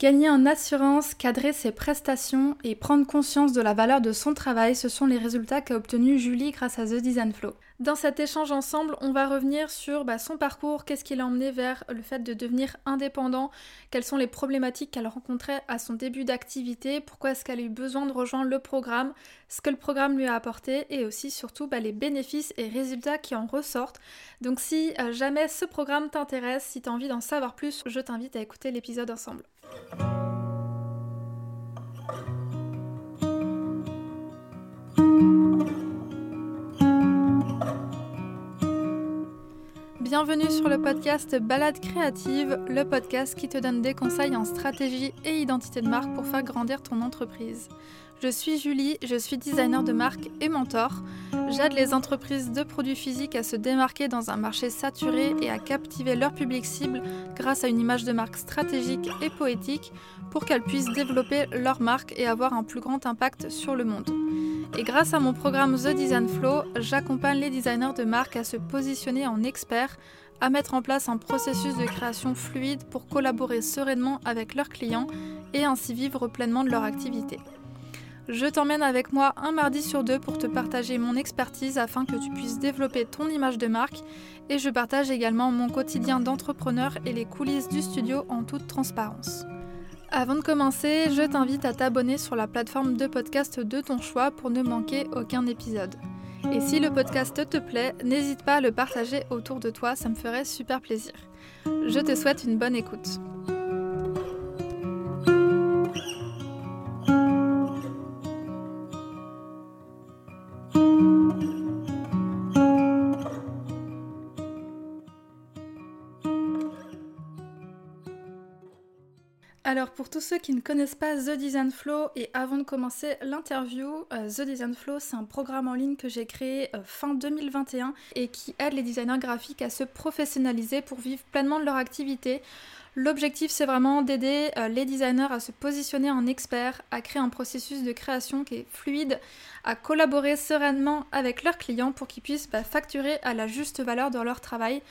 Gagner en assurance, cadrer ses prestations et prendre conscience de la valeur de son travail, ce sont les résultats qu'a obtenu Julie grâce à The Design Flow. Dans cet échange ensemble, on va revenir sur bah, son parcours, qu'est-ce qui l'a emmené vers le fait de devenir indépendant, quelles sont les problématiques qu'elle rencontrait à son début d'activité, pourquoi est-ce qu'elle a eu besoin de rejoindre le programme, ce que le programme lui a apporté et aussi surtout bah, les bénéfices et résultats qui en ressortent. Donc si euh, jamais ce programme t'intéresse, si tu as envie d'en savoir plus, je t'invite à écouter l'épisode ensemble. Bienvenue sur le podcast Balade créative, le podcast qui te donne des conseils en stratégie et identité de marque pour faire grandir ton entreprise. Je suis Julie, je suis designer de marque et mentor. J'aide les entreprises de produits physiques à se démarquer dans un marché saturé et à captiver leur public cible grâce à une image de marque stratégique et poétique pour qu'elles puissent développer leur marque et avoir un plus grand impact sur le monde. Et grâce à mon programme The Design Flow, j'accompagne les designers de marque à se positionner en experts, à mettre en place un processus de création fluide pour collaborer sereinement avec leurs clients et ainsi vivre pleinement de leur activité. Je t'emmène avec moi un mardi sur deux pour te partager mon expertise afin que tu puisses développer ton image de marque et je partage également mon quotidien d'entrepreneur et les coulisses du studio en toute transparence. Avant de commencer, je t'invite à t'abonner sur la plateforme de podcast de ton choix pour ne manquer aucun épisode. Et si le podcast te plaît, n'hésite pas à le partager autour de toi, ça me ferait super plaisir. Je te souhaite une bonne écoute. Alors pour tous ceux qui ne connaissent pas The Design Flow et avant de commencer l'interview, euh, The Design Flow c'est un programme en ligne que j'ai créé euh, fin 2021 et qui aide les designers graphiques à se professionnaliser pour vivre pleinement de leur activité. L'objectif c'est vraiment d'aider euh, les designers à se positionner en experts, à créer un processus de création qui est fluide, à collaborer sereinement avec leurs clients pour qu'ils puissent bah, facturer à la juste valeur de leur travail.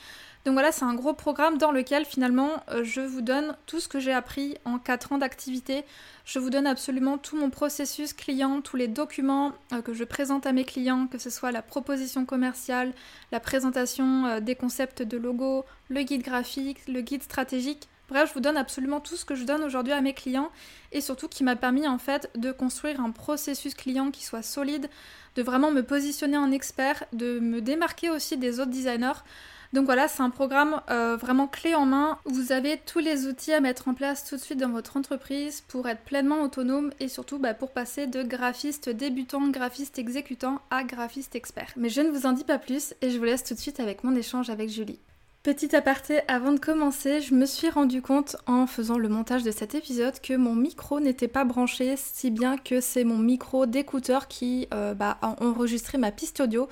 Donc voilà, c'est un gros programme dans lequel finalement euh, je vous donne tout ce que j'ai appris en 4 ans d'activité. Je vous donne absolument tout mon processus client, tous les documents euh, que je présente à mes clients, que ce soit la proposition commerciale, la présentation euh, des concepts de logo, le guide graphique, le guide stratégique. Bref, je vous donne absolument tout ce que je donne aujourd'hui à mes clients et surtout qui m'a permis en fait de construire un processus client qui soit solide, de vraiment me positionner en expert, de me démarquer aussi des autres designers. Donc voilà, c'est un programme euh, vraiment clé en main. Vous avez tous les outils à mettre en place tout de suite dans votre entreprise pour être pleinement autonome et surtout bah, pour passer de graphiste débutant, graphiste exécutant à graphiste expert. Mais je ne vous en dis pas plus et je vous laisse tout de suite avec mon échange avec Julie. Petit aparté, avant de commencer, je me suis rendu compte en faisant le montage de cet épisode que mon micro n'était pas branché, si bien que c'est mon micro d'écouteur qui euh, bah, a enregistré ma piste audio.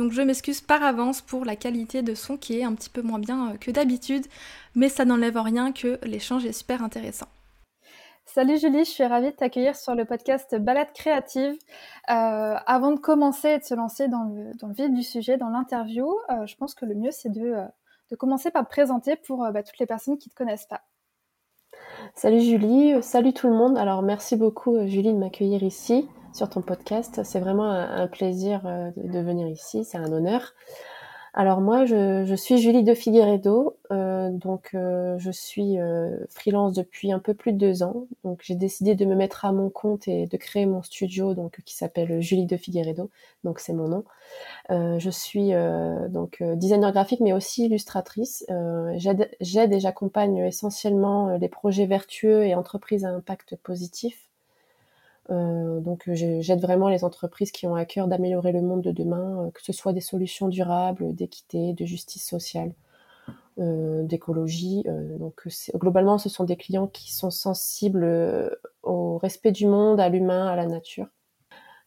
Donc je m'excuse par avance pour la qualité de son qui est un petit peu moins bien euh, que d'habitude, mais ça n'enlève rien que l'échange est super intéressant. Salut Julie, je suis ravie de t'accueillir sur le podcast Balade créative. Euh, avant de commencer et de se lancer dans le, dans le vif du sujet, dans l'interview, je pense que le mieux c'est de de commencer par te présenter pour euh, bah, toutes les personnes qui ne te connaissent pas. Salut Julie, euh, salut tout le monde. Alors merci beaucoup euh, Julie de m'accueillir ici sur ton podcast. C'est vraiment un, plaisir de venir ici, c'est un honneur. Alors moi, je, suis Julie de Figueredo, euh, donc euh, je suis euh, freelance depuis un peu plus de deux ans. Donc j'ai décidé de me mettre à mon compte et de créer mon studio, donc qui s'appelle Julie de Figueredo, donc c'est mon nom. je suis donc designer graphique, mais aussi illustratrice. J'aide et j'accompagne essentiellement les projets vertueux et entreprises à impact positif. Euh, donc j'aide vraiment les entreprises qui ont à cœur d'améliorer le monde de demain, euh, que ce soit des solutions durables, d'équité, de justice sociale, euh, d'écologie. donc globalement, ce sont des clients qui sont sensibles au respect du monde, à l'humain, à la nature.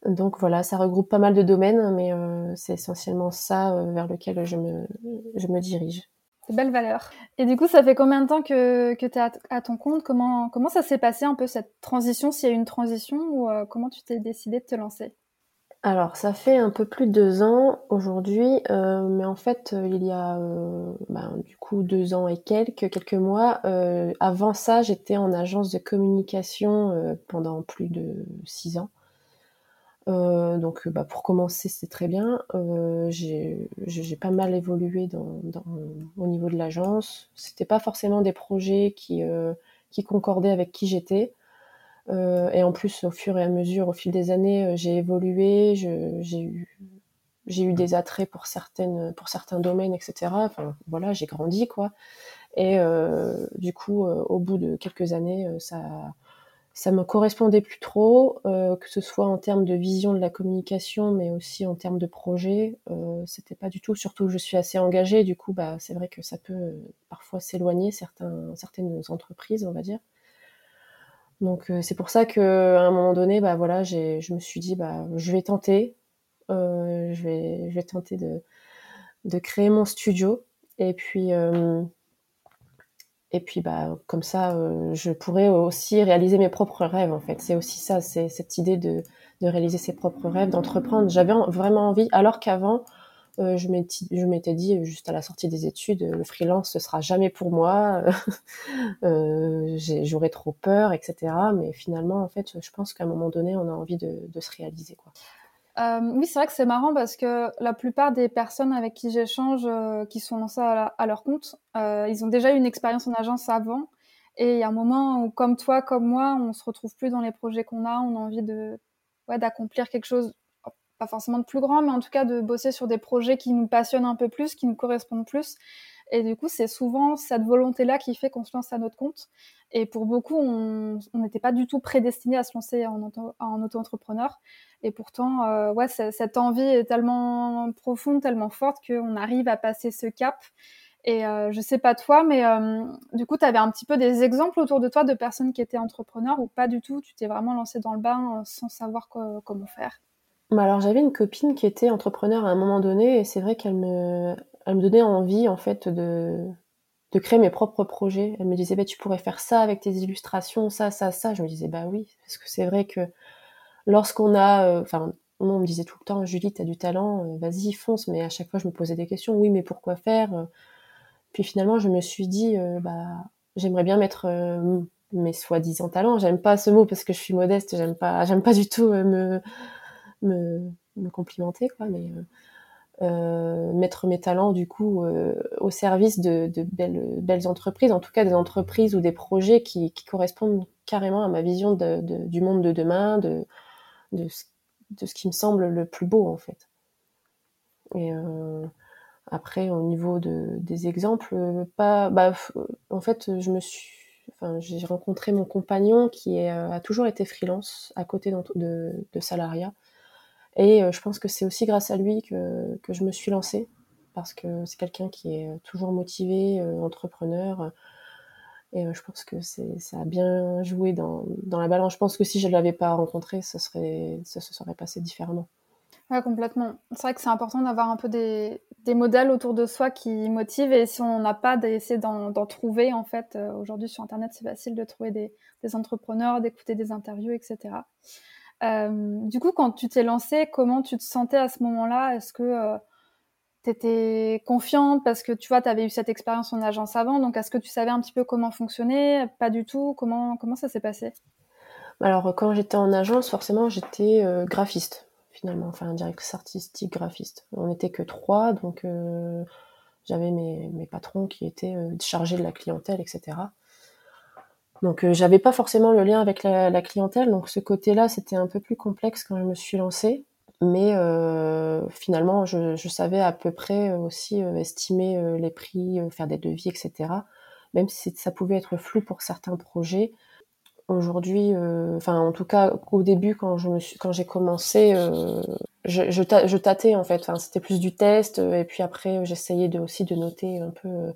Donc voilà, ça regroupe pas mal de domaines, mais c'est essentiellement ça vers lequel je me dirige. C'est belle valeur. Et du coup, ça fait combien de temps que, que tu es à, ton compte? Comment, comment ça s'est passé un peu cette transition, s'il y a eu une transition, ou euh, comment tu t'es décidé de te lancer? Alors, ça fait un peu plus de deux ans aujourd'hui, euh, mais en fait, euh, il y a ben, du coup deux ans et quelques, quelques mois. avant ça, j'étais en agence de communication pendant plus de six ans. Donc, bah, pour commencer, c'est très bien. j'ai pas mal évolué dans, au niveau de l'agence. C'était pas forcément des projets qui, qui concordaient avec qui j'étais. Euh, et en plus, au fur et à mesure, au fil des années, euh, j'ai évolué, j'ai eu, eu des attraits pour certaines, pour certains domaines, etc. Enfin, voilà, j'ai grandi, quoi. Et euh, du coup, euh, au bout de quelques années, euh, ça, ça me correspondait plus trop, que ce soit en termes de vision de la communication, mais aussi en termes de projet. C'était pas du tout. Surtout, je suis assez engagée. Du coup, bah, c'est vrai que ça peut parfois s'éloigner certains, certaines entreprises, on va dire. Donc euh, c'est pour ça que à un moment donné, bah voilà, j'ai, je me suis dit bah je vais tenter, euh, je vais je vais tenter de de créer mon studio et puis euh, et puis bah comme ça, je pourrais aussi réaliser mes propres rêves en fait. C'est aussi ça, c'est cette idée de de réaliser ses propres rêves, d'entreprendre. J'avais vraiment envie, alors qu'avant euh, je m'étais dit juste à la sortie des études, le freelance ce sera jamais pour moi, euh, j'aurais trop peur, etc. Mais finalement, en fait, je pense qu'à un moment donné, on a envie de, se réaliser, quoi. Euh, oui, c'est vrai que c'est marrant parce que la plupart des personnes avec qui j'échange, qui sont lancées à, à leur compte, ils ont déjà eu une expérience en agence avant. Et il y a un moment où, comme toi, comme moi, on se retrouve plus dans les projets qu'on a, on a envie de, ouais, d'accomplir quelque chose pas forcément de plus grand, mais en tout cas de bosser sur des projets qui nous passionnent un peu plus, qui nous correspondent plus. Et du coup, c'est souvent cette volonté-là qui fait qu'on se lance à notre compte. Et pour beaucoup, on n'était pas du tout prédestiné à se lancer en, en auto-entrepreneur. Et pourtant, euh, ouais, cette envie est tellement profonde, tellement forte qu'on arrive à passer ce cap. Et euh, je sais pas toi, mais euh, du coup, tu avais un petit peu des exemples autour de toi de personnes qui étaient entrepreneurs ou pas du tout? Tu t'es vraiment lancé dans le bain sans savoir comment faire? Bah, alors j'avais une copine qui était entrepreneur à un moment donné et c'est vrai qu'elle me, elle me donnait envie en fait de, de créer mes propres projets. Elle me disait bah, tu pourrais faire ça avec tes illustrations, ça, ça, ça. Je me disais bah oui, parce que c'est vrai que lorsqu'on a, euh, enfin on me disait tout le temps Julie t'as du talent, euh, vas-y fonce. Mais à chaque fois je me posais des questions. Oui mais pourquoi faire Puis finalement je me suis dit bah j'aimerais bien mettre mes soi-disant talents. J'aime pas ce mot parce que je suis modeste. J'aime pas, j'aime pas du tout me me, me complimenter, quoi, mais euh, euh, mettre mes talents du coup euh, au service de, de, belles, belles entreprises, en tout cas des entreprises ou des projets qui, qui correspondent carrément à ma vision de, de, du monde de demain, de, de, ce, de ce qui me semble le plus beau en fait. Et euh, après, au niveau de, des exemples, pas, bah, en fait, je me suis, enfin, j'ai rencontré mon compagnon qui est, a toujours été freelance à côté de, de salariat. Et euh, je pense que c'est aussi grâce à lui que, que je me suis lancée, parce que c'est quelqu'un qui est toujours motivé, euh, entrepreneur. Et euh, je pense que ça a bien joué dans, dans, la balance. Je pense que si je ne l'avais pas rencontré, ça, serait, ça se serait passé différemment. Ouais, complètement. C'est vrai que c'est important d'avoir un peu des, des, modèles autour de soi qui motivent. Et si on n'a pas, d'essayer d'en trouver. En fait, aujourd'hui sur Internet, c'est facile de trouver des, des entrepreneurs, d'écouter des interviews, etc. Euh, du coup, quand tu t'es lancée, comment tu te sentais à ce moment-là? Est-ce que euh, tu étais confiante parce que tu vois, tu avais eu cette expérience en agence avant, donc est-ce que tu savais un petit peu comment fonctionner? Pas du tout. Comment, comment ça s'est passé? Alors, quand j'étais en agence, forcément, j'étais euh, graphiste, finalement, enfin, directrice artistique graphiste. On n'était que trois, donc j'avais mes, mes, patrons qui étaient chargés de la clientèle, etc. Donc euh, j'avais pas forcément le lien avec la, clientèle, donc ce côté-là c'était un peu plus complexe quand je me suis lancée. Mais euh, finalement, je, savais à peu près aussi euh, estimer les prix, faire des devis, etc. Même si ça pouvait être flou pour certains projets. Aujourd'hui, enfin en tout cas au début quand je quand j'ai commencé, je, je, tâtais en fait. Enfin, c'était plus du test et puis après j'essayais de, aussi de noter un peu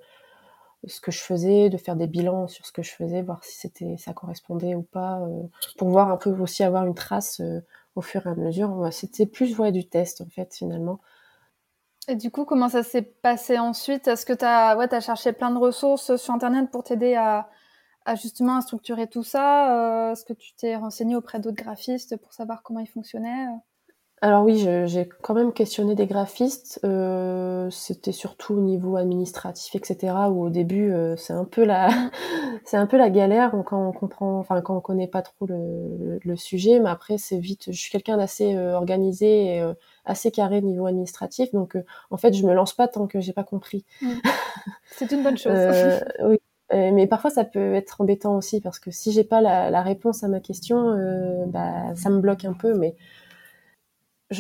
ce que je faisais, de faire des bilans sur ce que je faisais, voir si c'était ça correspondait ou pas, euh, pour voir un peu aussi avoir une trace euh, au fur et à mesure. C'était plus ouais, du test en fait finalement. Et du coup, comment ça s'est passé ensuite? Est-ce que tu as, ouais, as cherché plein de ressources sur Internet pour t'aider à, à, justement à structurer tout ça? Euh, Est-ce que tu t'es renseigné auprès d'autres graphistes pour savoir comment ils fonctionnaient alors oui, j'ai quand même questionné des graphistes. Euh, c'était surtout au niveau administratif, etc. Où au début, euh, c'est un peu la, c'est un peu la galère quand on comprend, enfin quand on connaît pas trop le, le, sujet. Mais après, c'est vite. Je suis quelqu'un d'assez euh, organisé et assez carré au niveau administratif. Donc, en fait, je me lance pas tant que j'ai pas compris. Mm. C'est une bonne chose. oui. mais parfois ça peut être embêtant aussi parce que si j'ai pas la, la, réponse à ma question, bah, ça me bloque un peu. Mais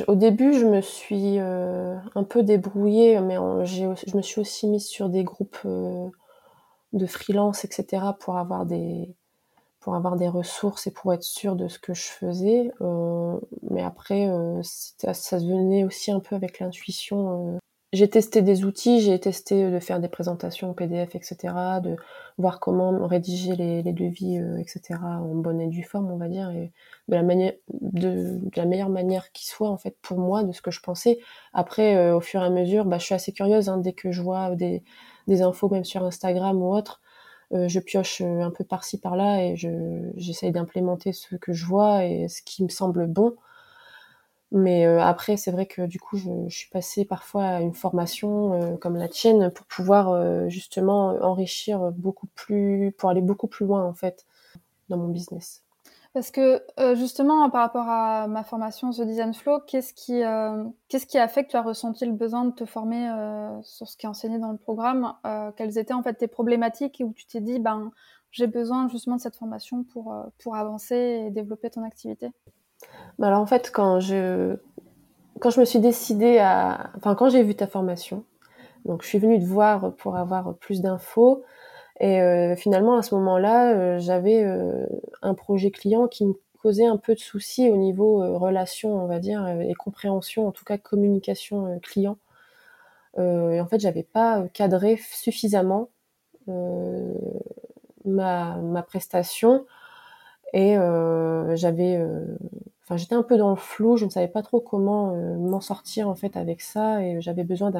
au début, je me suis euh, un peu débrouillée, mais je me suis aussi mise sur des groupes euh, de freelance, etc., pour avoir des pour avoir des ressources et pour être sûre de ce que je faisais. Euh, mais après, ça se venait aussi un peu avec l'intuition j'ai testé des outils, j'ai testé de faire des présentations PDF, etc., de voir comment rédiger les, devis, euh, etc., en bonne et due forme, on va dire, et de la, manière, de, la meilleure manière qui soit, en fait, pour moi, de ce que je pensais. Après, euh, au fur et à mesure, bah, je suis assez curieuse, hein, dès que je vois des, infos, même sur Instagram ou autre, euh, je pioche un peu par-ci, par-là, et j'essaye d'implémenter ce que je vois et ce qui me semble bon. Mais euh, après, c'est vrai que du coup, je, suis passée parfois à une formation euh, comme la tienne pour pouvoir euh, justement enrichir beaucoup plus, pour aller beaucoup plus loin en fait dans mon business. Parce que justement, par rapport à ma formation The Design Flow, qu'est-ce qui, qu'est-ce qui a fait que tu as ressenti le besoin de te former sur ce qui est enseigné dans le programme? Quelles étaient en fait tes problématiques et où tu t'es dit, ben, j'ai besoin justement de cette formation pour, pour avancer et développer ton activité? Bah, alors en fait, quand je, quand je me suis décidée à... Enfin, quand j'ai vu ta formation, donc je suis venue te voir pour avoir plus d'infos. Et euh, finalement, à ce moment-là, euh, j'avais euh, un projet client qui me causait un peu de soucis au niveau relation, on va dire, et compréhension, en tout cas communication client. et en fait, j'avais pas cadré suffisamment ma, ma prestation et j'avais enfin j'étais un peu dans le flou, je ne savais pas trop comment euh, m'en sortir en fait avec ça et j'avais besoin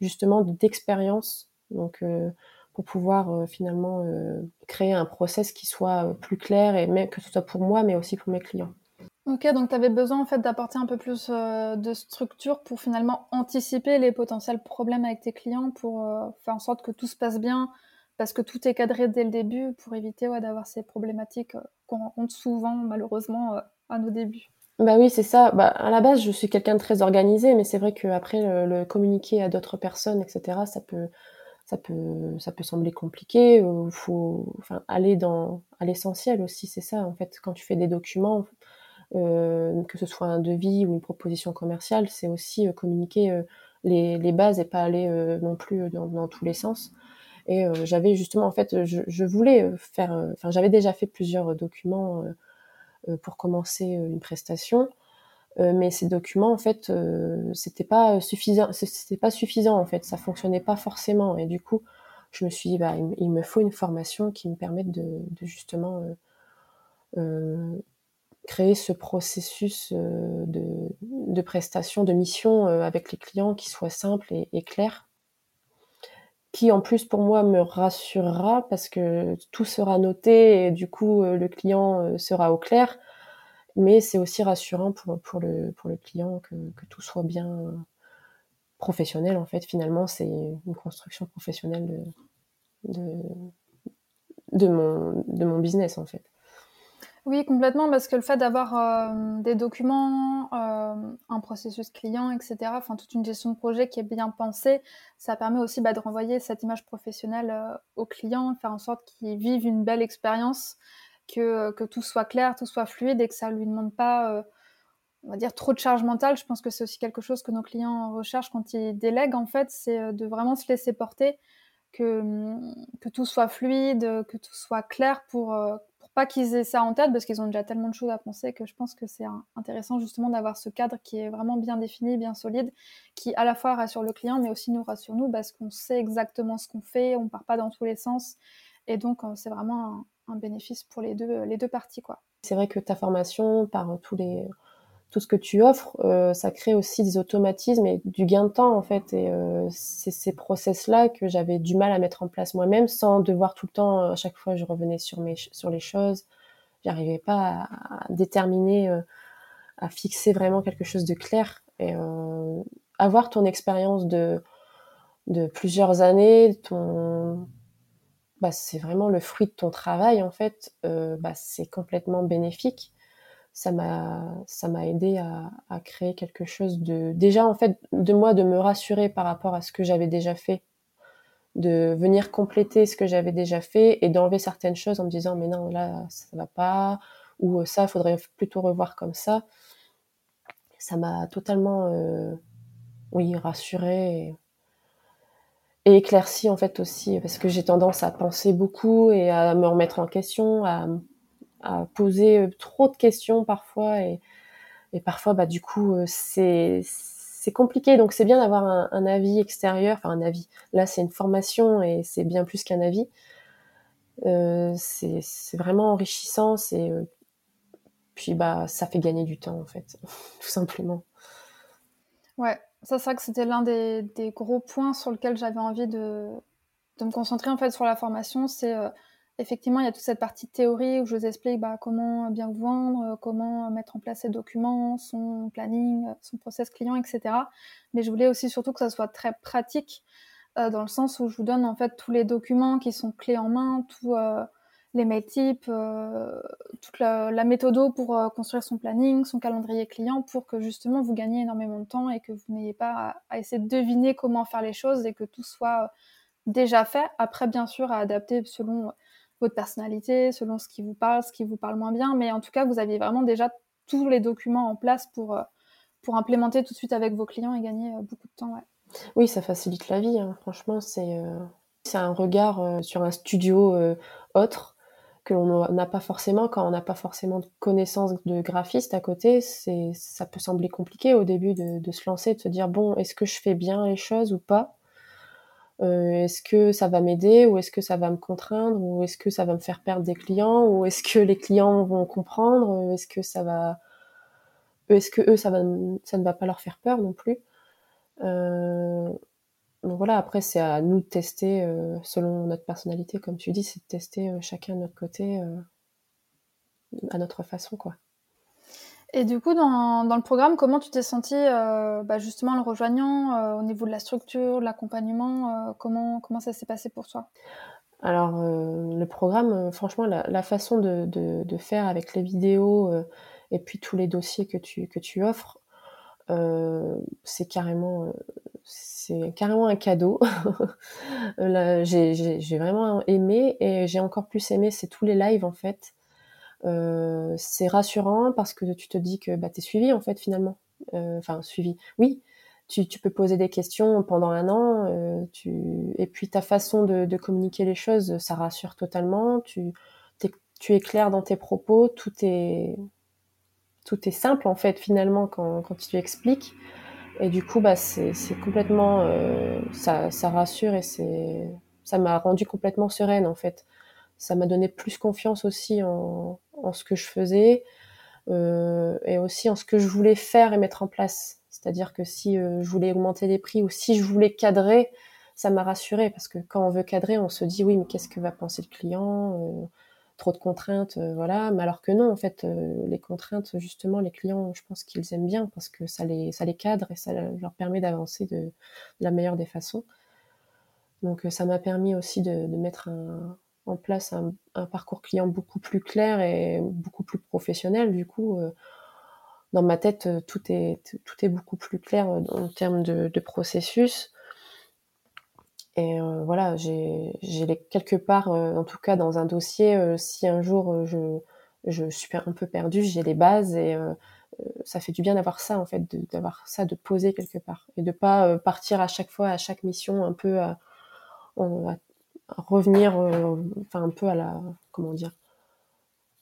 justement d'expérience donc euh, pour pouvoir euh, finalement créer un process qui soit plus clair et que ce soit pour moi mais aussi pour mes clients. Ok, donc tu avais besoin en fait d'apporter un peu plus de structure pour finalement anticiper les potentiels problèmes avec tes clients pour faire en sorte que tout se passe bien parce que tout est cadré dès le début pour éviter d'avoir ces problématiques qu'on rencontre souvent malheureusement à nos débuts. Bah oui, c'est ça. Bah, à la base, je suis quelqu'un de très organisé, mais c'est vrai qu'après, le, le communiquer à d'autres personnes, etc., ça peut, ça peut, ça peut sembler compliqué. Il faut enfin, aller dans à l'essentiel aussi, c'est ça. En fait, quand tu fais des documents, euh, que ce soit un devis ou une proposition commerciale, c'est aussi euh, communiquer euh, les, les, bases et pas aller euh, non plus dans, dans, tous les sens. Et j'avais justement, en fait, je, je voulais faire, enfin, j'avais déjà fait plusieurs documents euh, pour commencer euh, une prestation. Euh, mais ces documents, en fait, c'était pas suffisant. C'était pas suffisant, en fait. Ça fonctionnait pas forcément. Et du coup, je me suis dit, bah, il, me faut une formation qui me permette de, de justement créer ce processus de, de, prestation, de mission avec les clients qui soit simple et clair qui en plus pour moi me rassurera parce que tout sera noté et du coup euh, le client euh, sera au clair. Mais c'est aussi rassurant pour, pour, le, pour le client que, que tout soit bien professionnel en fait. Finalement, c'est une construction professionnelle de, de, de, mon, de mon business en fait. Oui, complètement, parce que le fait d'avoir euh, des documents, euh, un processus client, etc., enfin toute une gestion de projet qui est bien pensée, ça permet aussi bah, de renvoyer cette image professionnelle euh, au client, faire en sorte qu'il vive une belle expérience, que, tout soit clair, tout soit fluide et que ça lui demande pas, on va dire, trop de charge mentale. Je pense que c'est aussi quelque chose que nos clients recherchent quand ils délèguent, en fait, c'est de vraiment se laisser porter, que tout soit fluide, que tout soit clair pour pas qu'ils aient ça en tête parce qu'ils ont déjà tellement de choses à penser que je pense que c'est intéressant justement d'avoir ce cadre qui est vraiment bien défini, bien solide, qui à la fois rassure le client mais aussi nous rassure nous parce qu'on sait exactement ce qu'on fait, on part pas dans tous les sens et donc euh, c'est vraiment un, bénéfice pour les deux, les deux parties quoi. C'est vrai que ta formation par tous les tout ce que tu offres, euh, ça crée aussi des automatismes et du gain de temps en fait. Et euh, c'est ces process-là que j'avais du mal à mettre en place moi-même, sans devoir tout le temps, à chaque fois, je revenais sur mes sur les choses. J'arrivais pas à, déterminer à fixer vraiment quelque chose de clair et avoir ton expérience de de plusieurs années, ton bah, c'est vraiment le fruit de ton travail en fait, bah, c'est complètement bénéfique ça m'a ça m'a aidé à, à, créer quelque chose de déjà en fait de moi de me rassurer par rapport à ce que j'avais déjà fait. De venir compléter ce que j'avais déjà fait et d'enlever certaines choses en me disant mais non là ça va pas ou ça faudrait plutôt revoir comme ça. Ça m'a totalement euh, oui rassuré et, et éclairci en fait aussi parce que j'ai tendance à penser beaucoup et à me remettre en question à à poser euh, trop de questions parfois et, et parfois bah du coup euh, c'est c'est compliqué. Donc c'est bien d'avoir un, avis extérieur. Enfin un avis. Là c'est une formation et c'est bien plus qu'un avis. Euh, c'est vraiment enrichissant. C'est euh, puis bah ça fait gagner du temps en fait tout simplement. Ouais. Ça c'est vrai que c'était l'un des, des, gros points sur lequel j'avais envie de, de me concentrer en fait sur la formation. C'est effectivement, il y a toute cette partie théorie où je vous explique bah, comment bien vendre, euh, comment mettre en place ses documents, son planning, euh, son process client, etc. Mais je voulais aussi surtout que ça soit très pratique, euh, dans le sens où je vous donne en fait tous les documents qui sont clés en main, tous les mail types, toute la, la méthode pour construire son planning, son calendrier client, pour que justement vous gagnez énormément de temps et que vous n'ayez pas à, essayer de deviner comment faire les choses et que tout soit déjà fait. Après, bien sûr, à adapter selon votre personnalité, selon ce qui vous parle, ce qui vous parle moins bien. Mais en tout cas, vous aviez vraiment déjà tous les documents en place pour, euh, pour implémenter tout de suite avec vos clients et gagner euh, beaucoup de temps. Oui, ça facilite la vie. Hein. Franchement, c'est euh, un regard sur un studio autre que l'on n'a pas forcément quand on n'a pas forcément de connaissances de graphiste à côté. Ça peut sembler compliqué au début de, de se lancer, de se dire bon, est-ce que je fais bien les choses ou pas? euh, est-ce que ça va m'aider ou est-ce que ça va me contraindre ou est-ce que ça va me faire perdre des clients ou est-ce que les clients vont comprendre est-ce que ça va est-ce que eux ça va ça ne va pas leur faire peur non plus. Euh, donc voilà après c'est à nous de tester euh, selon notre personnalité comme tu dis c'est de tester euh, chacun de notre côté euh, à notre façon quoi et du coup, dans, dans, le programme, comment tu t'es senti euh, bah justement le rejoignant euh, au niveau de la structure, de l'accompagnement euh, comment, comment ça s'est passé pour toi? Alors, le programme, franchement, la, façon de, de, faire avec les vidéos et puis tous les dossiers que tu, que tu offres, c'est carrément, c'est carrément un cadeau. j'ai vraiment aimé et j'ai encore plus aimé, c'est tous les lives en fait. Euh, c'est rassurant parce que tu te dis que bah, tu es suivi en fait finalement. Euh, enfin, suivi, oui. Tu, tu, peux poser des questions pendant un an, euh, tu... et puis ta façon de, de, communiquer les choses, ça rassure totalement. Tu, es, tu es clair dans tes propos, tout est, tout est simple en fait finalement quand, quand tu expliques. Et du coup, bah, c'est complètement, euh, ça, ça rassure et c'est, ça m'a rendu complètement sereine en fait. Ça m'a donné plus confiance aussi en, en ce que je faisais euh, et aussi en ce que je voulais faire et mettre en place. C'est-à-dire que si euh, je voulais augmenter les prix ou si je voulais cadrer, ça m'a rassuré parce que quand on veut cadrer, on se dit oui, mais qu'est-ce que va penser le client euh, Trop de contraintes, voilà. Mais alors que non, en fait, les contraintes, justement, les clients, je pense qu'ils aiment bien parce que ça les, cadre et ça leur permet d'avancer de, la meilleure des façons. Donc ça m'a permis aussi de mettre un, en place un, parcours client beaucoup plus clair et beaucoup plus professionnel. Du coup, euh, dans ma tête, euh, tout est, tout est beaucoup plus clair euh, en termes de, processus. Et voilà, j'ai quelque part, en tout cas dans un dossier, si un jour je, je suis un peu perdue, j'ai les bases et ça fait du bien d'avoir ça en fait, d'avoir ça de poser quelque part et de pas partir à chaque fois, à chaque mission un peu à, revenir euh, enfin un peu à la comment dire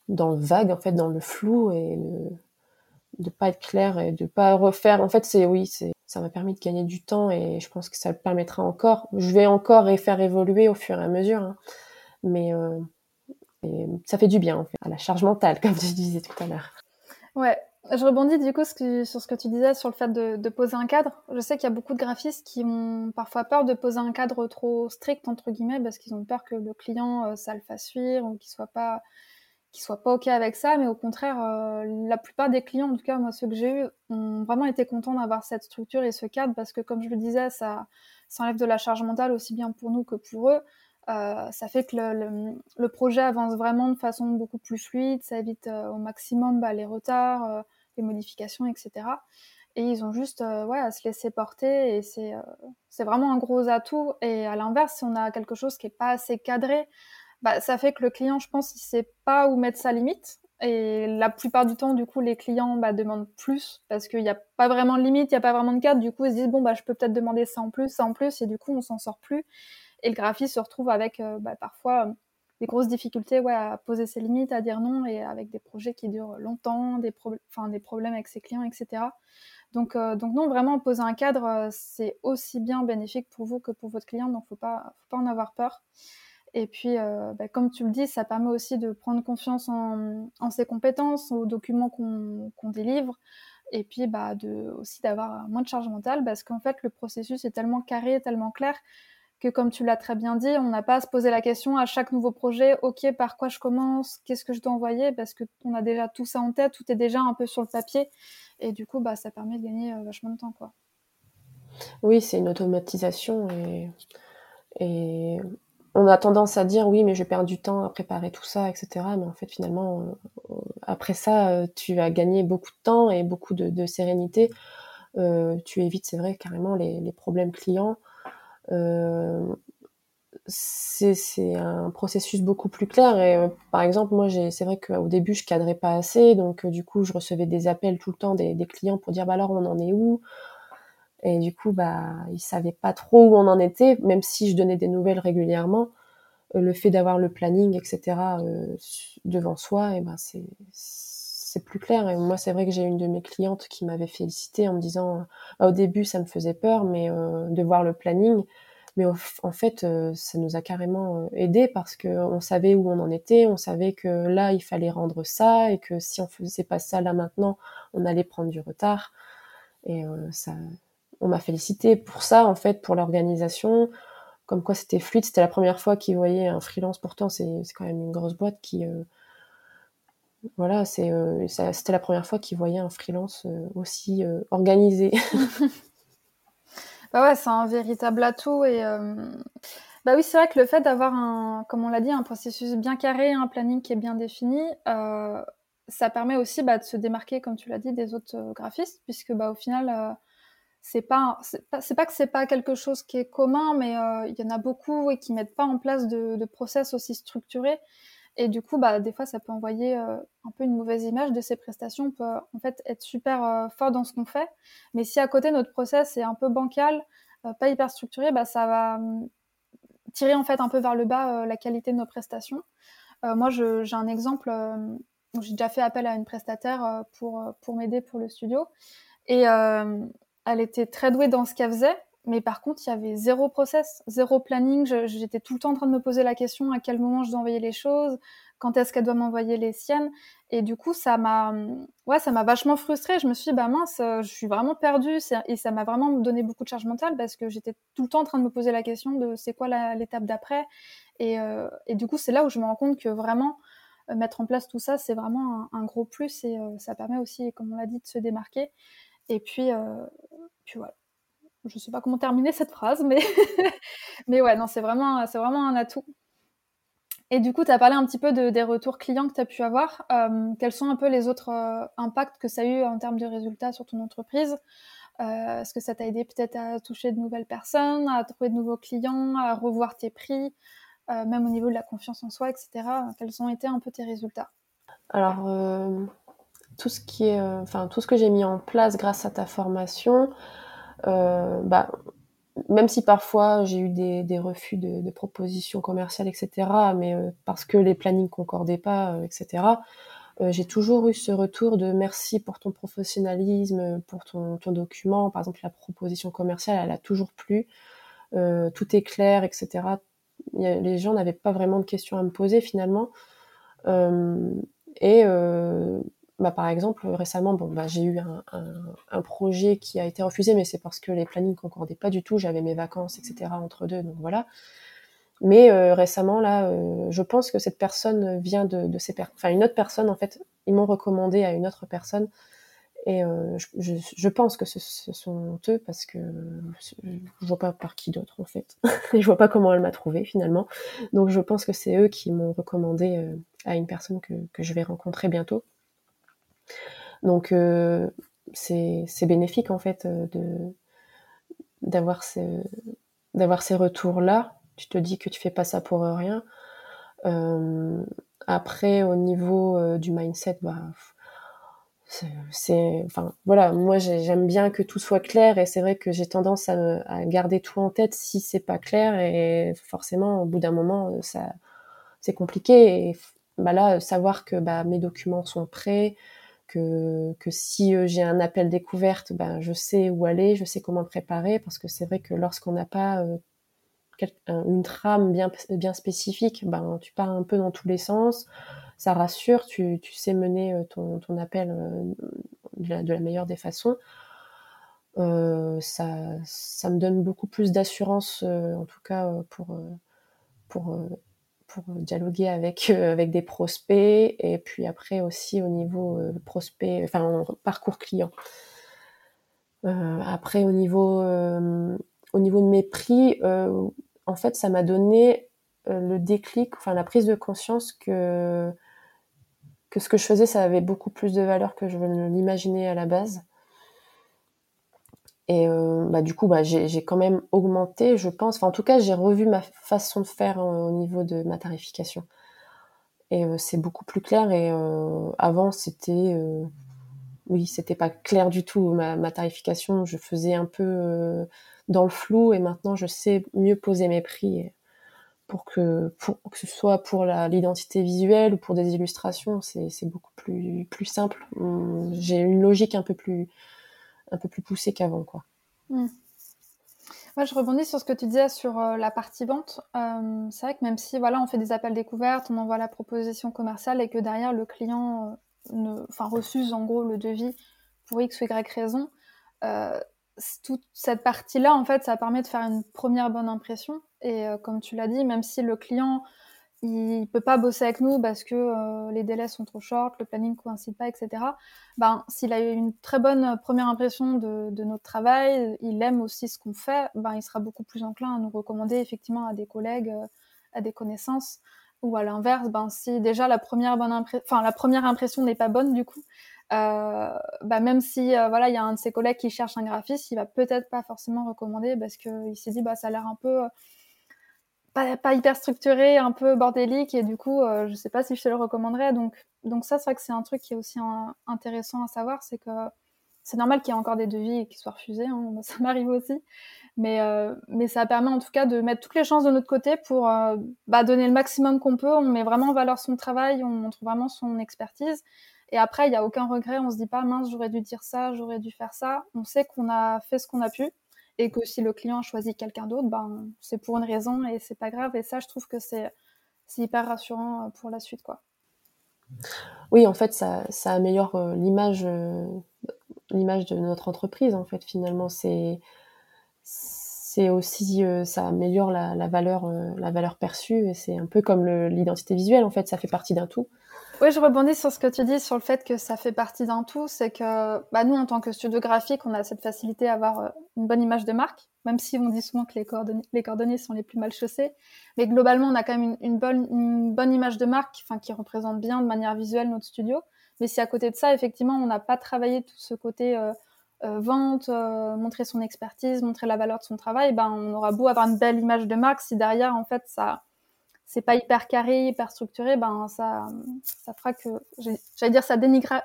dans le vague en fait dans le flou et de, de pas être clair et de pas refaire. En fait c'est oui c'est ça m'a permis de gagner du temps et je pense que ça le permettra encore. Je vais encore et faire évoluer au fur et à mesure hein. mais euh, ça fait du bien en fait à la charge mentale comme tu disais tout à l'heure. Ouais je rebondis du coup sur ce que tu disais sur le fait de, poser un cadre. Je sais qu'il y a beaucoup de graphistes qui ont parfois peur de poser un cadre trop strict entre guillemets parce qu'ils ont peur que le client euh, ça le fasse fuir ou qu'il soit pas qui soient pas ok avec ça, mais au contraire, la plupart des clients, en tout cas moi ceux que j'ai eu, ont vraiment été contents d'avoir cette structure et ce cadre parce que comme je le disais, ça, ça enlève de la charge mentale aussi bien pour nous que pour eux. Euh, ça fait que le, le, projet avance vraiment de façon beaucoup plus fluide, ça évite euh, au maximum bah, les retards, euh, les modifications, etc. Et ils ont juste ouais, à se laisser porter et c'est c'est vraiment un gros atout. Et à l'inverse, si on a quelque chose qui est pas assez cadré, bah, ça fait que le client, je pense, il sait pas où mettre sa limite. Et la plupart du temps, du coup, les clients bah, demandent plus parce qu'il n'y a pas vraiment de limite, il n'y a pas vraiment de cadre. Du coup, ils se disent, bon, bah, je peux peut-être demander ça en plus, ça en plus, et du coup, on s'en sort plus. Et le graphiste se retrouve avec euh, bah, parfois euh, des grosses difficultés ouais, à poser ses limites, à dire non, et avec des projets qui durent longtemps, des, problèmes avec ses clients, etc. Donc, euh, donc non, vraiment, poser un cadre, c'est aussi bien bénéfique pour vous que pour votre client, donc faut pas, faut pas en avoir peur. Et puis, bah, comme tu le dis, ça permet aussi de prendre confiance en, en ses compétences, aux documents qu'on délivre, et puis bah, de, aussi d'avoir moins de charge mentale, parce qu'en fait, le processus est tellement carré, tellement clair, que comme tu l'as très bien dit, on n'a pas à se poser la question à chaque nouveau projet, ok, par quoi je commence, qu'est-ce que je dois envoyer, parce qu'on a déjà tout ça en tête, tout est déjà un peu sur le papier, et du coup, bah, ça permet de gagner euh, vachement de temps, quoi. Oui, c'est une automatisation et, on a tendance à dire oui, mais je perds du temps à préparer tout ça, etc. Mais en fait, finalement, euh, après ça, euh, tu as gagné beaucoup de temps et beaucoup de, sérénité. tu évites, c'est vrai, carrément les problèmes clients. Euh, c'est un processus beaucoup plus clair. Et euh, par exemple, moi, c'est vrai qu'au début, je cadrais pas assez, donc euh, du coup, je recevais des appels tout le temps des, clients pour dire bah alors on en est où? Et du coup, bah ils savaient pas trop où on en était, même si je donnais des nouvelles régulièrement. le fait d'avoir le planning, etc. devant soi, et ben c'est c'est plus clair. Et moi, c'est vrai que j'ai une de mes clientes qui m'avait félicité en me disant, euh, au début, ça me faisait peur, mais euh, de voir le planning. Mais en fait, euh, ça nous a carrément aidé parce que on savait où on en était, on savait que là, il fallait rendre ça et que si on faisait pas ça là maintenant, on allait prendre du retard. Et ça, on m'a félicité pour ça, en fait, pour l'organisation. Comme quoi, c'était fluide. C'était la première fois qu'ils voyaient un freelance. Pourtant, c'est quand même une grosse boîte qui voilà, c'est, euh, c'était la première fois qu'ils voyaient un freelance euh, aussi euh, organisé. bah ouais, c'est un véritable atout et bah oui, c'est vrai que le fait d'avoir un, comme on l'a dit, un processus bien carré, un planning qui est bien défini, ça permet aussi bah, de se démarquer, comme tu l'as dit, des autres graphistes, puisque bah au final c'est pas c'est pas, pas que c'est pas quelque chose qui est commun mais il y en a beaucoup et qui mettent pas en place de, de process aussi structurés et du coup, bah, des fois, ça peut envoyer euh, un peu une mauvaise image de ces prestations. On peut en fait être super euh, fort dans ce qu'on fait, mais si à côté notre process est un peu bancal, euh, pas hyper structuré, bah, ça va hum, tirer en fait un peu vers le bas la qualité de nos prestations. moi, j'ai un exemple où j'ai déjà fait appel à une prestataire pour, pour m'aider pour le studio. Et elle était très douée dans ce qu'elle faisait, mais par contre, il y avait zéro process, zéro planning. J'étais tout le temps en train de me poser la question à quel moment je dois envoyer les choses, quand est-ce qu'elle doit m'envoyer les siennes. Et du coup, ça m'a, ouais, ça m'a vachement frustrée. Je me suis dit, bah mince, je suis vraiment perdue. Et ça m'a vraiment donné beaucoup de charge mentale parce que j'étais tout le temps en train de me poser la question de c'est quoi l'étape d'après. Et, euh, et, du coup, c'est là où je me rends compte que vraiment, euh, mettre en place tout ça, c'est vraiment un, gros plus et euh, ça permet aussi, comme on l'a dit, de se démarquer. Et puis, puis voilà je sais pas comment terminer cette phrase, mais, ouais, non, c'est vraiment, un atout. Et du coup, tu as parlé un petit peu de, des retours clients que tu as pu avoir. Euh, quels sont un peu les autres euh, impacts que ça a eu en termes de résultats sur ton entreprise? Euh, Est-ce que ça t'a aidé peut-être à toucher de nouvelles personnes, à trouver de nouveaux clients, à revoir tes prix, même au niveau de la confiance en soi, etc. Quels ont été un peu tes résultats? Alors, tout ce qui est, tout ce que j'ai mis en place grâce à ta formation, bah, même si parfois j'ai eu des, des refus de, de, propositions commerciales, etc., mais euh, parce que les plannings concordaient pas, euh, etc., j'ai toujours eu ce retour de merci pour ton professionnalisme, pour ton, ton document. Par exemple, la proposition commerciale, elle a toujours plu. tout est clair, etc. les gens n'avaient pas vraiment de questions à me poser finalement. et bah, par exemple, récemment, bon, bah, j'ai eu un, projet qui a été refusé, mais c'est parce que les plannings concordaient pas du tout. J'avais mes vacances, etc. entre deux, donc voilà. Mais récemment, là, je pense que cette personne vient de, ces personnes. Enfin, une autre personne, en fait, ils m'ont recommandé à une autre personne et euh, je, pense que ce, sont eux parce que je vois pas par qui d'autre en fait. Et je vois pas comment elle m'a trouvé finalement. Donc je pense que c'est eux qui m'ont recommandé euh, à une personne que, je vais rencontrer bientôt. Donc euh, c'est bénéfique en fait de d'avoir ces, retours là. Tu te dis que tu fais pas ça pour rien. après au niveau du mindset, bah c'est enfin voilà moi j'aime bien que tout soit clair et c'est vrai que j'ai tendance à, garder tout en tête si c'est pas clair et forcément au bout d'un moment ça c'est compliqué et bah là savoir que bah, mes documents sont prêts que, si euh, j'ai un appel découverte bah, je sais où aller je sais comment préparer parce que c'est vrai que lorsqu'on n'a pas euh, une trame bien bien spécifique ben tu pars un peu dans tous les sens ça rassure, tu, sais mener euh, ton, appel euh, de la, meilleure des façons. Ça, ça me donne beaucoup plus d'assurance, en tout cas pour, pour, pour dialoguer avec, avec des prospects et puis après aussi au niveau prospect, enfin parcours client. après au niveau, au niveau de mes prix, en fait ça m'a donné le déclic, enfin la prise de conscience que que ce que je faisais, ça avait beaucoup plus de valeur que je ne l'imaginais à la base. Et euh, bah, du coup, bah, j'ai quand même augmenté, je pense. Enfin, en tout cas, j'ai revu ma façon de faire euh, au niveau de ma tarification. Et euh, c'est beaucoup plus clair. Et avant, c'était, oui, c'était pas clair du tout ma, ma, tarification. Je faisais un peu dans le flou. Et maintenant, je sais mieux poser mes prix pour que, pour, que ce soit pour l'identité visuelle ou pour des illustrations, c'est beaucoup plus, plus simple. Hum, j'ai une logique un peu plus, un peu plus poussée qu'avant. quoi. Mmh. je rebondis sur ce que tu disais sur euh, la partie vente. Euh, c'est vrai que même si voilà, on fait des appels découvertes, on envoie la proposition commerciale et que derrière le client euh, ne, refuse en gros le devis pour X ou Y raison, toute cette partie-là, en fait, ça permet de faire une première bonne impression. Et euh, comme tu l'as dit, même si le client il peut pas bosser avec nous parce que euh, les délais sont trop short, le planning coïncide pas, etc. Ben, s'il a eu une très bonne première impression de, de notre travail, il aime aussi ce qu'on fait, ben, il sera beaucoup plus enclin à nous recommander effectivement à des collègues, euh, à des connaissances. Ou à l'inverse, ben, si déjà la première bonne impression, enfin la première impression n'est pas bonne du coup, euh, bah même si euh, voilà il y a un de ses collègues qui cherche un graphiste, il va peut-être pas forcément recommander parce qu'il s'est dit bah ça a l'air un peu euh, pas, pas, hyper structuré, un peu bordélique et du coup je sais pas si je te le recommanderais. Donc donc ça c'est vrai que c'est un truc qui est aussi intéressant à savoir, c'est que c'est normal qu'il y ait encore des devis qui soient refusés, hein, ça m'arrive aussi. Mais, mais ça permet en tout cas de mettre toutes les chances de notre côté pour bah, donner le maximum qu'on peut. On met vraiment en valeur son travail, on montre vraiment son expertise. Et après, il n'y a aucun regret, on se dit pas mince, j'aurais dû dire ça, j'aurais dû faire ça. On sait qu'on a fait ce qu'on a pu et que si le client a choisi quelqu'un d'autre, ben c'est pour une raison et c'est pas grave. Et ça, je trouve que c'est hyper rassurant euh, pour la suite, quoi. Oui, en fait, ça, ça améliore euh, l'image euh, l'image de notre entreprise. En fait, finalement, c'est c'est aussi ça améliore la, la valeur la valeur perçue et c'est un peu comme l'identité visuelle. En fait, ça fait partie d'un tout. Oui, je rebondis sur ce que tu dis sur le fait que ça fait partie d'un tout. C'est que bah, nous, en tant que studio graphique, on a cette facilité à avoir euh, une bonne image de marque, même si on dit souvent que les, coordonnées, les coordonnées sont les plus mal chaussées. Mais globalement, on a quand même une, bonne, une bonne image de marque qui représente bien de manière visuelle notre studio. Mais si à côté de ça, effectivement, on n'a pas travaillé tout ce côté euh, euh, vente, montrer son expertise, montrer la valeur de son travail, ben, on aura beau avoir une belle image de marque, si derrière, en fait, ça c'est pas hyper carré, hyper structuré, ben ça, ça fera que, j'allais dire, ça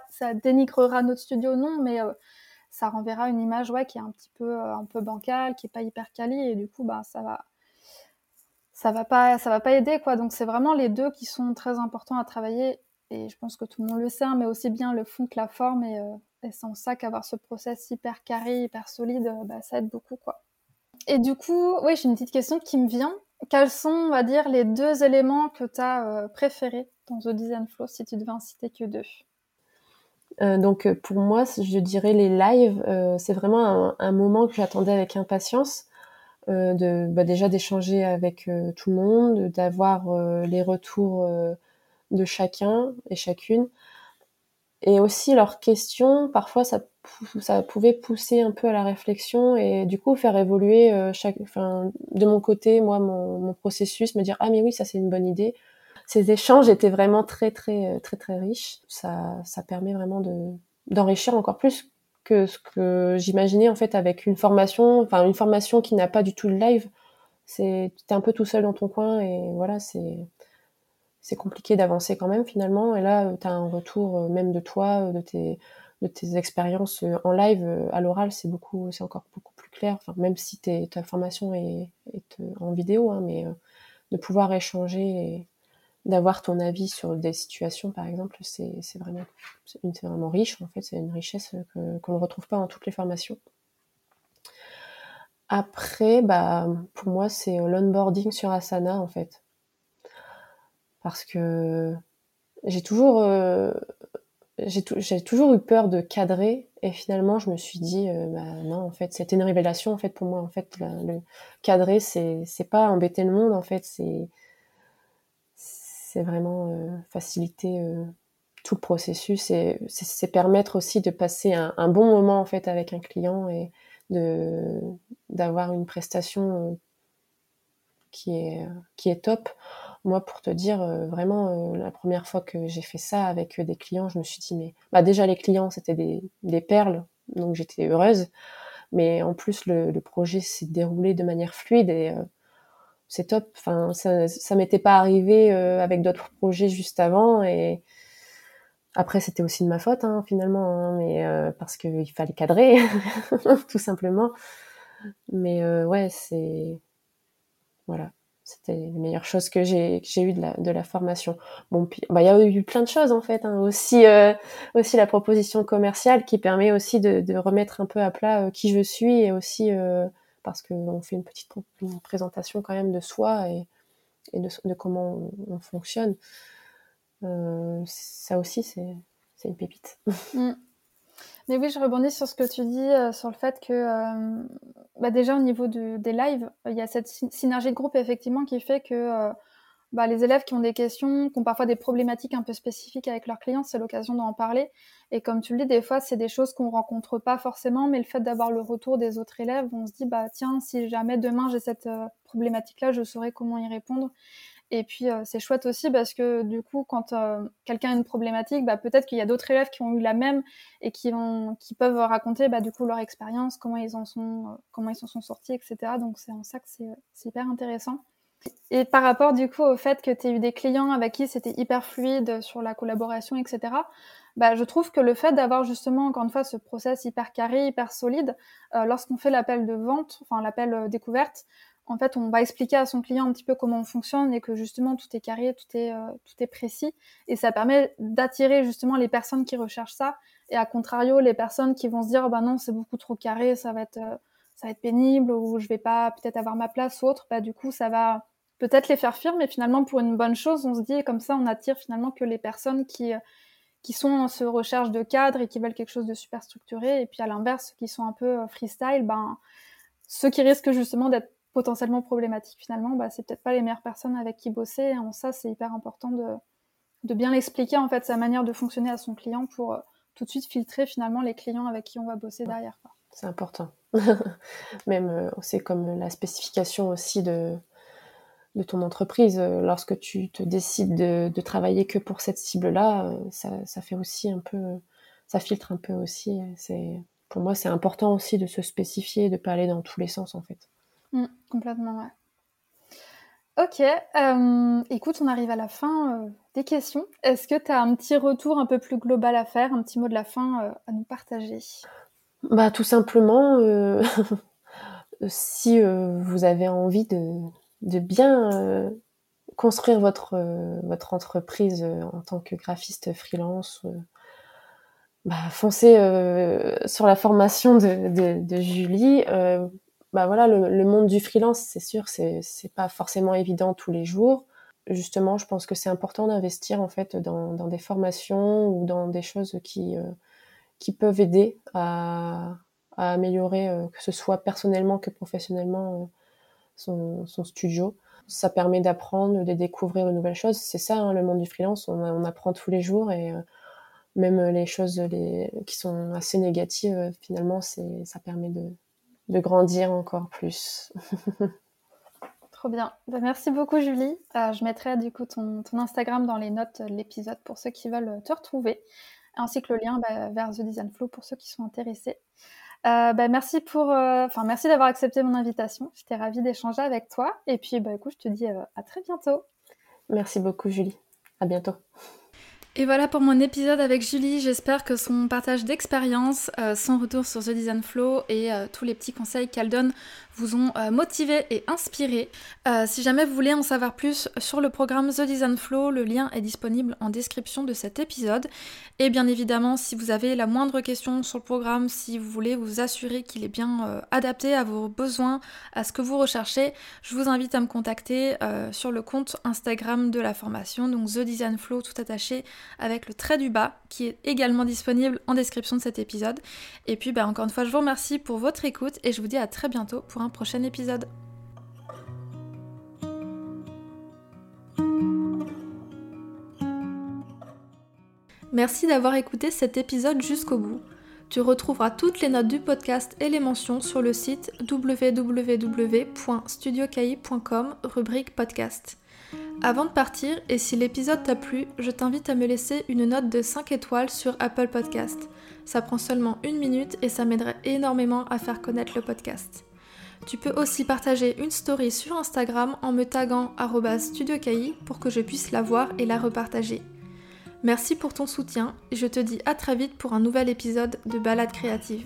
ça dénigrera notre studio, non, mais euh, ça renverra une image, ouais, qui est un petit peu, euh, un peu bancale, qui est pas hyper quali, et du coup, ben ça va, ça va pas, ça va pas aider, quoi. Donc c'est vraiment les deux qui sont très importants à travailler, et je pense que tout le monde le sait, hein, mais aussi bien le fond que la forme, et, euh, et sans ça qu'avoir ce process hyper carré, hyper solide, bah, ça aide beaucoup, quoi. Et du coup, oui, j'ai une petite question qui me vient. Quels sont, on va dire, les deux éléments que tu as euh, préférés dans The Design Flow, si tu devais en citer que deux? Euh, donc euh, pour moi, je dirais les lives, c'est vraiment un, moment que j'attendais avec impatience. de bah, déjà d'échanger avec tout le monde, d'avoir les retours de chacun et chacune. Et aussi leurs questions, parfois ça, pouvait pousser un peu à la réflexion et du coup faire évoluer chaque, enfin, de mon côté, moi, mon, processus, me dire ah mais oui ça c'est une bonne idée. Ces échanges étaient vraiment très très très très riches. Ça, ça permet vraiment de d'enrichir encore plus que ce que j'imaginais en fait avec une formation, enfin une formation qui n'a pas du tout de live. C'est t'es un peu tout seul dans ton coin et voilà c'est c'est compliqué d'avancer quand même finalement. Et là tu as un retour euh, même de toi, euh, de tes de tes expériences euh, en live à l'oral, c'est beaucoup c'est encore beaucoup plus clair. Même si ta formation est, est en vidéo, hein, mais de pouvoir échanger et d'avoir ton avis sur des situations, par exemple, c'est vraiment, vraiment riche. En fait, c'est une richesse qu'on ne retrouve pas dans toutes les formations. Après, bah, pour moi, c'est l'onboarding sur Asana, en fait. Parce que j'ai toujours, euh, j'ai toujours eu peur de cadrer et finalement je me suis dit euh, bah non en fait c'était une révélation en fait pour moi en fait le cadrer c'est c'est pas embêter le monde en fait c'est c'est vraiment euh, faciliter tout le processus et c'est permettre aussi de passer un, bon moment en fait avec un client et de d'avoir une prestation qui est qui est top. Moi, pour te dire vraiment, la première fois que j'ai fait ça avec des clients, je me suis dit mais bah déjà les clients c'était des, perles, donc j'étais heureuse. Mais en plus le, projet s'est déroulé de manière fluide et c'est top. Enfin, ça, ça m'était pas arrivé euh, avec d'autres projets juste avant et après c'était aussi de ma faute hein, finalement, hein, mais euh, parce qu'il fallait cadrer tout simplement. Mais euh, ouais, c'est voilà, c'était les meilleures choses que j'ai que eu de la formation. Bon, bah il y a eu plein de choses en fait, hein. aussi aussi la proposition commerciale qui permet aussi de, remettre un peu à plat qui je suis et aussi parce qu'on fait une petite présentation quand même de soi et, de, comment on, fonctionne. Euh, ça aussi, c'est une pépite. Mm. Mais oui, je rebondis sur ce que tu dis, euh, sur le fait que euh, bah déjà au niveau des lives, il y a cette synergie de groupe effectivement qui fait que bah, les élèves qui ont des questions, qui ont parfois des problématiques un peu spécifiques avec leurs clients, c'est l'occasion d'en parler. Et comme tu le dis, des fois, c'est des choses qu'on rencontre pas forcément, mais le fait d'avoir le retour des autres élèves, on se dit, bah tiens, si jamais demain j'ai cette euh, problématique-là, je saurais comment y répondre. Et puis euh, c'est chouette aussi parce que du coup, quand euh, quelqu'un a une problématique, bah, peut-être qu'il y a d'autres élèves qui ont eu la même et qui, vont, qui peuvent raconter bah, du coup leur expérience, comment ils en sont, comment ils s'en sont sortis, etc. Donc c'est en ça que c'est hyper intéressant. Et par rapport du coup au fait que tu aies eu des clients avec qui c'était hyper fluide sur la collaboration, etc., bah, je trouve que le fait d'avoir justement, encore une fois, ce process hyper carré, hyper solide, euh, lorsqu'on fait l'appel de vente, enfin l'appel euh, découverte, en fait, on va expliquer à son client un petit peu comment on fonctionne et que justement tout est carré, tout est, euh, tout est précis. Et ça permet d'attirer justement les personnes qui recherchent ça. Et à contrario, les personnes qui vont se dire, bah non, c'est beaucoup trop carré, ça va être, ça va être pénible ou je vais pas peut-être avoir ma place ou autre, bah du coup, ça va peut-être les faire fuir, mais finalement pour une bonne chose, on se dit comme ça, on attire finalement que les personnes qui qui sont en ce recherche de cadre et qui veulent quelque chose de super structuré, et puis à l'inverse, ceux qui sont un peu euh, freestyle, ben ceux qui risquent justement d'être potentiellement problématiques finalement, bah, c'est peut-être pas les meilleures personnes avec qui bosser. Et en ça, c'est hyper important de, de bien l'expliquer en fait sa manière de fonctionner à son client pour euh, tout de suite filtrer finalement les clients avec qui on va bosser derrière. C'est important. Même euh, c'est comme la spécification aussi de de ton entreprise. Euh, lorsque tu te décides de, travailler que pour cette cible-là, euh, ça, fait aussi un peu, ça filtre un peu aussi. C'est, pour moi, c'est important aussi de se spécifier, de pas aller dans tous les sens en fait. Mmh, complètement, ouais. Ok, euh, écoute, on arrive à la fin des questions. Est-ce que tu as un petit retour un peu plus global à faire, un petit mot de la fin à nous partager? Bah tout simplement, si vous avez envie de, bien euh, construire votre, euh, entreprise euh, en tant que graphiste freelance. Bah, foncez sur la formation de, Julie. Bah voilà, le, monde du freelance, c'est sûr, c'est pas forcément évident tous les jours. Justement, je pense que c'est important d'investir en fait dans, dans, des formations ou dans des choses qui qui peuvent aider à, améliorer, que ce soit personnellement que professionnellement, son, studio. Ça permet d'apprendre, de découvrir de nouvelles choses. C'est ça, hein, le monde du freelance, on, apprend tous les jours et même les choses qui sont assez négatives, finalement, ça permet de, de grandir encore plus. Trop bien. Bah, merci beaucoup, Julie. Euh, je mettrai du coup ton, Instagram dans les notes de l'épisode pour ceux qui veulent te retrouver, ainsi que le lien bah, vers The Design Flow pour ceux qui sont intéressés. Euh, bah, merci pour, euh, enfin merci d'avoir accepté mon invitation. J'étais ravie d'échanger avec toi. Et puis, bah, écoute, je te dis à très bientôt. Merci beaucoup, Julie. À bientôt. Et voilà pour mon épisode avec Julie. J'espère que son partage d'expérience, son retour sur The Design Flow et tous les petits conseils qu'elle donne vous ont euh, motivé et inspiré. Euh, si jamais vous voulez en savoir plus sur le programme The Design Flow, le lien est disponible en description de cet épisode. Et bien évidemment, si vous avez la moindre question sur le programme, si vous voulez vous assurer qu'il est bien euh, adapté à vos besoins, à ce que vous recherchez, je vous invite à me contacter sur le compte Instagram de la formation, donc The Design Flow tout attaché avec le trait du bas, qui est également disponible en description de cet épisode. Et puis bah, encore une fois, je vous remercie pour votre écoute et je vous dis à très bientôt pour un prochain épisode. Merci d'avoir écouté cet épisode jusqu'au bout. Tu retrouveras toutes les notes du podcast et les mentions sur le site www.studiocahi.com rubrique podcast. Avant de partir, et si l'épisode t'a plu, je t'invite à me laisser une note de 5 étoiles sur Apple Podcast. Ça prend seulement une minute et ça m'aiderait énormément à faire connaître le podcast. Tu peux aussi partager une story sur Instagram en me taguant studiocahi pour que je puisse la voir et la repartager. Merci pour ton soutien et je te dis à très vite pour un nouvel épisode de Balade créative.